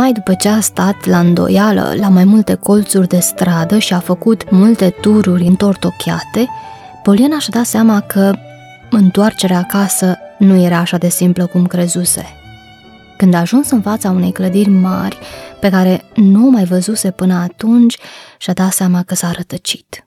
Numai după ce a stat la îndoială la mai multe colțuri de stradă și a făcut multe tururi întortocheate, Poliana și-a dat seama că întoarcerea acasă nu era așa de simplă cum crezuse. Când a ajuns în fața unei clădiri mari, pe care nu mai văzuse până atunci, și-a dat seama că s-a rătăcit.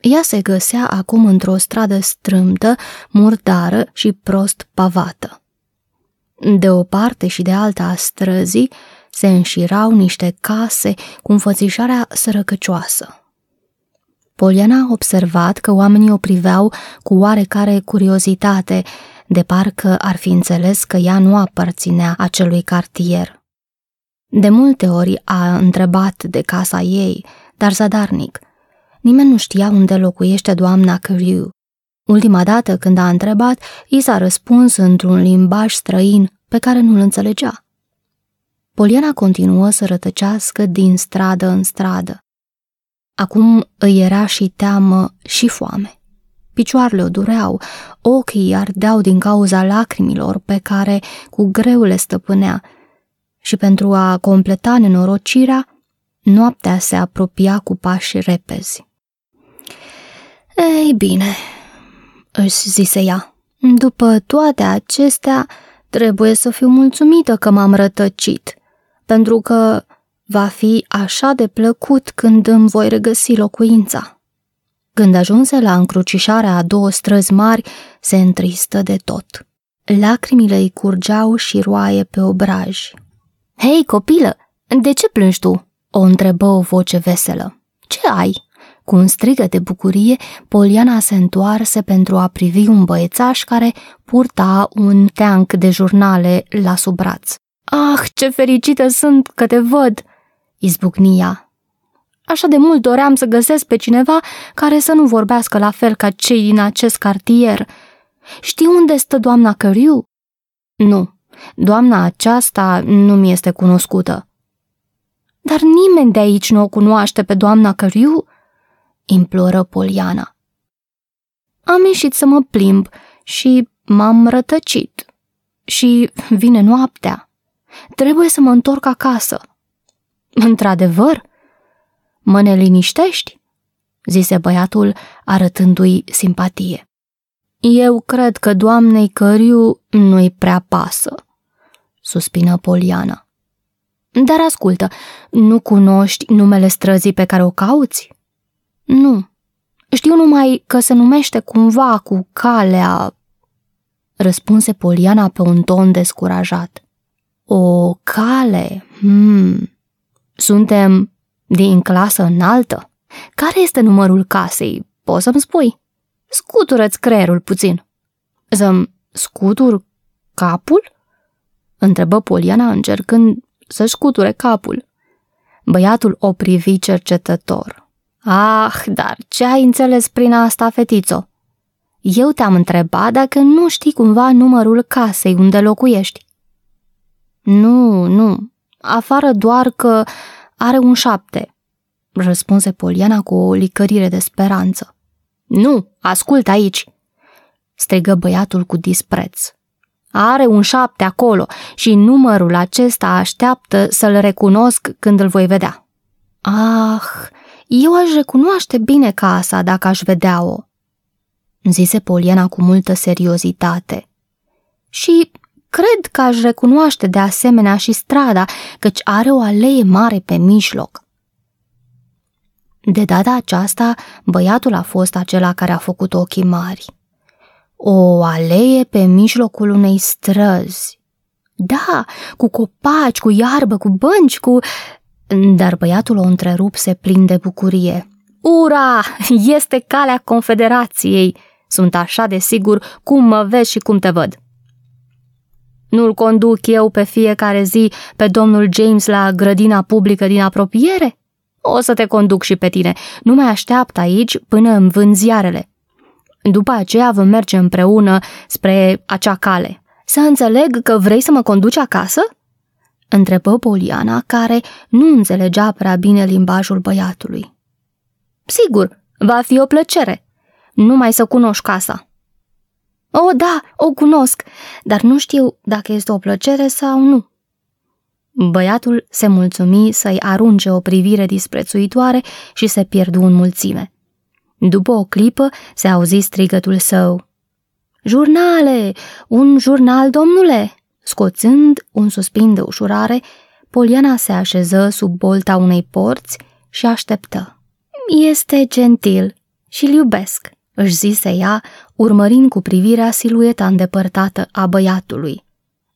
Ea se găsea acum într-o stradă strâmtă, murdară și prost pavată. De o parte și de alta a străzii se înșirau niște case cu înfățișarea sărăcăcioasă. Poliana a observat că oamenii o priveau cu oarecare curiozitate, de parcă ar fi înțeles că ea nu aparținea acelui cartier. De multe ori a întrebat de casa ei, dar zadarnic. Nimeni nu știa unde locuiește doamna Carew. Ultima dată când a întrebat, i s-a răspuns într-un limbaj străin pe care nu-l înțelegea. Poliana continuă să rătăcească din stradă în stradă. Acum îi era și teamă și foame. Picioarele o dureau, ochii ardeau din cauza lacrimilor pe care cu greu le stăpânea și pentru a completa nenorocirea, noaptea se apropia cu pași repezi. Ei bine, își zise ea, după toate acestea, trebuie să fiu mulțumită că m-am rătăcit, pentru că va fi așa de plăcut când îmi voi regăsi locuința. Când ajunse la încrucișarea a două străzi mari, se întristă de tot. Lacrimile îi curgeau și roaie pe obraj. Hei, copilă, de ce plângi tu?" o întrebă o voce veselă. Ce ai?" Cu un strigă de bucurie, Poliana se întoarse pentru a privi un băiețaș care purta un teanc de jurnale la sub braț. Ah, ce fericită sunt că te văd!" izbucnia Așa de mult doream să găsesc pe cineva care să nu vorbească la fel ca cei din acest cartier. Știi unde stă doamna Căriu? Nu, doamna aceasta nu mi este cunoscută. Dar nimeni de aici nu o cunoaște pe doamna Căriu? Imploră Poliana. Am ieșit să mă plimb și m-am rătăcit. Și vine noaptea. Trebuie să mă întorc acasă. Într-adevăr, Mă neliniștești?" zise băiatul, arătându-i simpatie. Eu cred că doamnei Căriu nu-i prea pasă, suspină Poliana. Dar ascultă, nu cunoști numele străzii pe care o cauți? Nu. Știu numai că se numește cumva cu calea... Răspunse Poliana pe un ton descurajat. O cale? Hmm. Suntem din clasă înaltă? Care este numărul casei? Poți să-mi spui? Scutură-ți creierul puțin. Să-mi scutur capul? Întrebă Poliana încercând să-și scuture capul. Băiatul o privi cercetător. Ah, dar ce ai înțeles prin asta, fetițo? Eu te-am întrebat dacă nu știi cumva numărul casei unde locuiești. Nu, nu, afară doar că are un șapte, răspunse Poliana cu o licărire de speranță. Nu, ascult aici, strigă băiatul cu dispreț. Are un șapte acolo și numărul acesta așteaptă să-l recunosc când îl voi vedea. Ah, eu aș recunoaște bine casa dacă aș vedea-o, zise Poliana cu multă seriozitate. Și Cred că aș recunoaște de asemenea și strada, căci are o alee mare pe mijloc. De data aceasta, băiatul a fost acela care a făcut ochii mari. O alee pe mijlocul unei străzi. Da, cu copaci, cu iarbă, cu bănci, cu... Dar băiatul o întrerupse plin de bucurie. Ura! Este calea Confederației! Sunt așa de sigur cum mă vezi și cum te văd. Nu-l conduc eu pe fiecare zi pe domnul James la grădina publică din apropiere? O să te conduc și pe tine. Nu mai așteaptă aici până îmi vând ziarele. După aceea vom merge împreună spre acea cale. Să înțeleg că vrei să mă conduci acasă? Întrebă Poliana, care nu înțelegea prea bine limbajul băiatului. Sigur, va fi o plăcere. Numai să cunoști casa. O, da, o cunosc, dar nu știu dacă este o plăcere sau nu. Băiatul se mulțumi să-i arunce o privire disprețuitoare și se pierdu în mulțime. După o clipă se auzi strigătul său. Jurnale! Un jurnal, domnule! Scoțând un suspin de ușurare, Poliana se așeză sub bolta unei porți și așteptă. Este gentil și-l iubesc, își zise ea, urmărind cu privirea silueta îndepărtată a băiatului.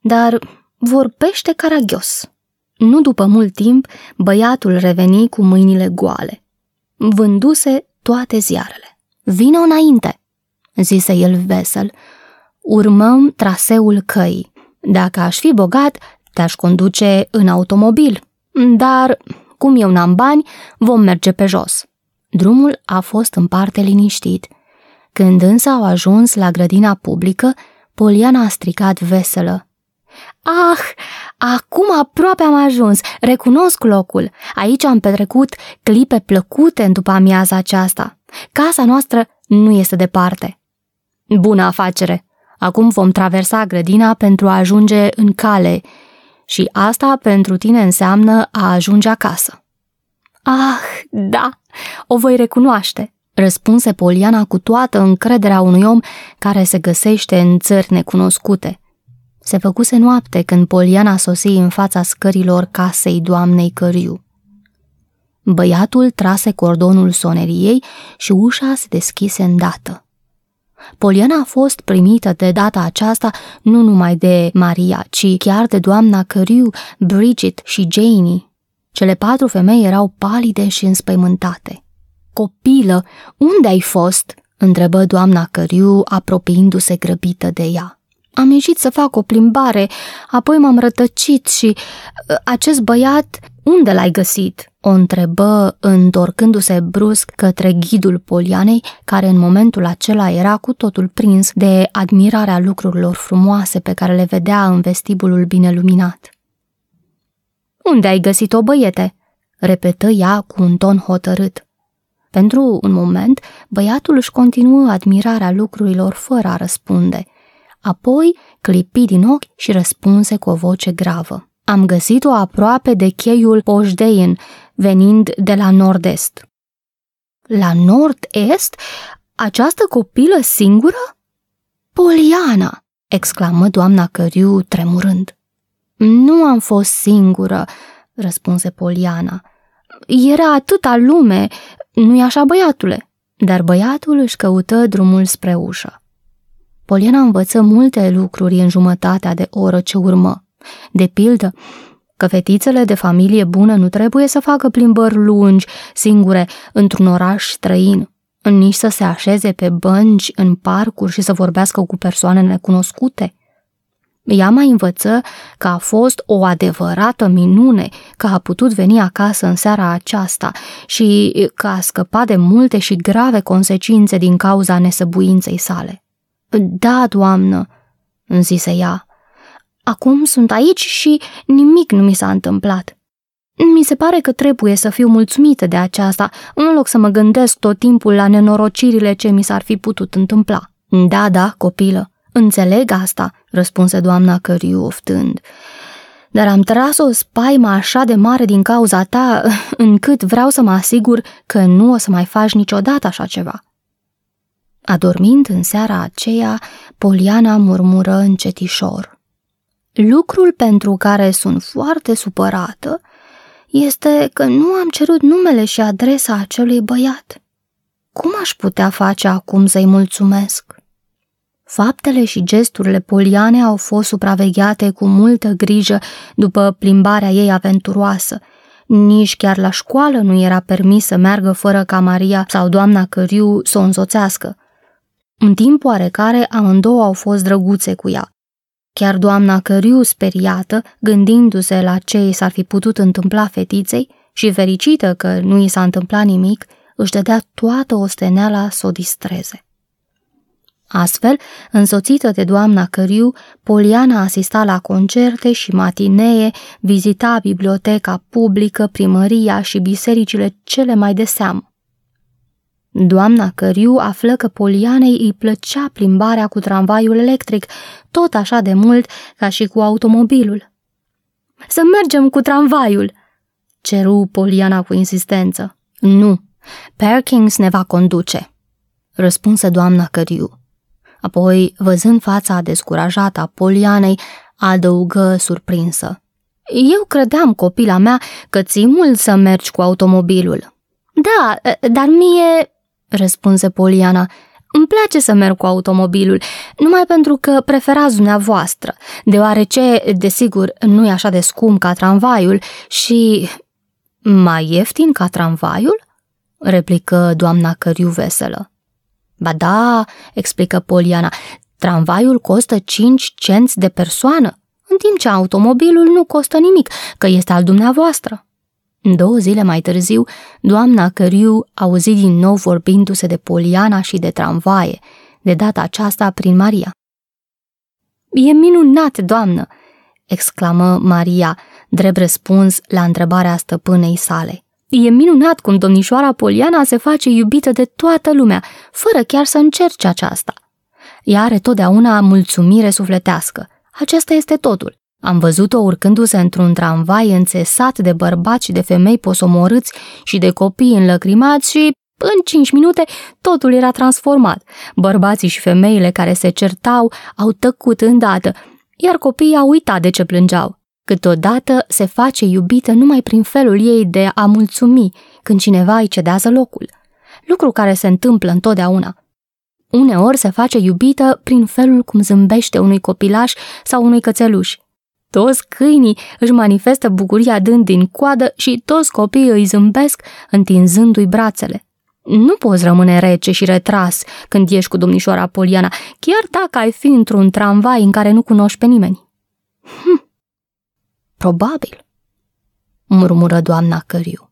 Dar vorbește caragios. Nu după mult timp, băiatul reveni cu mâinile goale. Vânduse toate ziarele. Vină înainte, zise el vesel. Urmăm traseul căii. Dacă aș fi bogat, te-aș conduce în automobil. Dar, cum eu n-am bani, vom merge pe jos. Drumul a fost în parte liniștit. Când însă au ajuns la grădina publică, Poliana a stricat veselă. Ah, acum aproape am ajuns, recunosc locul. Aici am petrecut clipe plăcute în după amiaza aceasta. Casa noastră nu este departe. Bună afacere! Acum vom traversa grădina pentru a ajunge în cale și asta pentru tine înseamnă a ajunge acasă. Ah, da, o voi recunoaște, răspunse Poliana cu toată încrederea unui om care se găsește în țări necunoscute. Se făcuse noapte când Poliana sosi în fața scărilor casei doamnei Căriu. Băiatul trase cordonul soneriei și ușa se deschise îndată. Poliana a fost primită de data aceasta nu numai de Maria, ci chiar de doamna Căriu, Bridget și Janie. Cele patru femei erau palide și înspăimântate. Copilă, unde ai fost?" întrebă doamna Căriu, apropiindu-se grăbită de ea. Am ieșit să fac o plimbare, apoi m-am rătăcit și ă, acest băiat, unde l-ai găsit?" o întrebă, întorcându-se brusc către ghidul Polianei, care în momentul acela era cu totul prins de admirarea lucrurilor frumoase pe care le vedea în vestibulul bine luminat. Unde ai găsit-o, băiete?" repetă ea cu un ton hotărât. Pentru un moment, băiatul își continuă admirarea lucrurilor fără a răspunde – Apoi clipi din ochi și răspunse cu o voce gravă. Am găsit-o aproape de cheiul Poșdein, venind de la nord-est. La nord-est? Această copilă singură? Poliana! exclamă doamna Căriu tremurând. Nu am fost singură, răspunse Poliana. Era atâta lume, nu-i așa, băiatule? Dar băiatul își căută drumul spre ușă. Poliana învăță multe lucruri în jumătatea de oră ce urmă. De pildă, că fetițele de familie bună nu trebuie să facă plimbări lungi, singure, într-un oraș străin, nici să se așeze pe bănci în parcuri și să vorbească cu persoane necunoscute. Ea mai învăță că a fost o adevărată minune că a putut veni acasă în seara aceasta și că a scăpat de multe și grave consecințe din cauza nesăbuinței sale. Da, doamnă, îmi zise ea. Acum sunt aici și nimic nu mi s-a întâmplat. Mi se pare că trebuie să fiu mulțumită de aceasta, în loc să mă gândesc tot timpul la nenorocirile ce mi s-ar fi putut întâmpla. Da, da, copilă, înțeleg asta, răspunse doamna Căriu oftând. Dar am tras o spaimă așa de mare din cauza ta, încât vreau să mă asigur că nu o să mai faci niciodată așa ceva. Adormind în seara aceea, Poliana murmură încetișor. Lucrul pentru care sunt foarte supărată este că nu am cerut numele și adresa acelui băiat. Cum aș putea face acum să-i mulțumesc? Faptele și gesturile Poliane au fost supravegheate cu multă grijă după plimbarea ei aventuroasă. Nici chiar la școală nu era permis să meargă fără ca Maria sau doamna Căriu să o însoțească. În timp oarecare, amândouă au fost drăguțe cu ea. Chiar doamna Căriu, speriată, gândindu-se la ce i s-ar fi putut întâmpla fetiței, și fericită că nu i s-a întâmplat nimic, își dădea toată osteneala să o distreze. Astfel, însoțită de doamna Căriu, Poliana asista la concerte și matinee, vizita biblioteca publică, primăria și bisericile cele mai de seamă. Doamna Căriu află că Polianei îi plăcea plimbarea cu tramvaiul electric, tot așa de mult ca și cu automobilul. Să mergem cu tramvaiul!" ceru Poliana cu insistență. Nu, Perkins ne va conduce, răspunse doamna Căriu. Apoi, văzând fața descurajată a Polianei, adăugă surprinsă. Eu credeam, copila mea, că ți mult să mergi cu automobilul. Da, dar mie, răspunse Poliana, îmi place să merg cu automobilul, numai pentru că preferați dumneavoastră, deoarece, desigur, nu e așa de scump ca tramvaiul și... Mai ieftin ca tramvaiul? replică doamna Căriu veselă. Ba da, explică Poliana, tramvaiul costă 5 cenți de persoană, în timp ce automobilul nu costă nimic, că este al dumneavoastră. Două zile mai târziu, doamna Căriu auzi din nou vorbindu-se de Poliana și de tramvaie, de data aceasta prin Maria. E minunat, doamnă!" exclamă Maria, drept răspuns la întrebarea stăpânei sale. E minunat cum domnișoara Poliana se face iubită de toată lumea, fără chiar să încerce aceasta. Ea are totdeauna mulțumire sufletească. Acesta este totul. Am văzut-o urcându-se într-un tramvai înțesat de bărbați și de femei posomorâți și de copii înlăcrimați și, în cinci minute, totul era transformat. Bărbații și femeile care se certau au tăcut îndată, iar copiii au uitat de ce plângeau. Câteodată se face iubită numai prin felul ei de a mulțumi când cineva îi cedează locul, lucru care se întâmplă întotdeauna. Uneori se face iubită prin felul cum zâmbește unui copilaș sau unui cățeluș. Toți câinii își manifestă bucuria dând din coadă și toți copiii îi zâmbesc întinzându-i brațele. Nu poți rămâne rece și retras când ești cu domnișoara Poliana, chiar dacă ai fi într-un tramvai în care nu cunoști pe nimeni. Hm, Probabil, murmură doamna Căriu.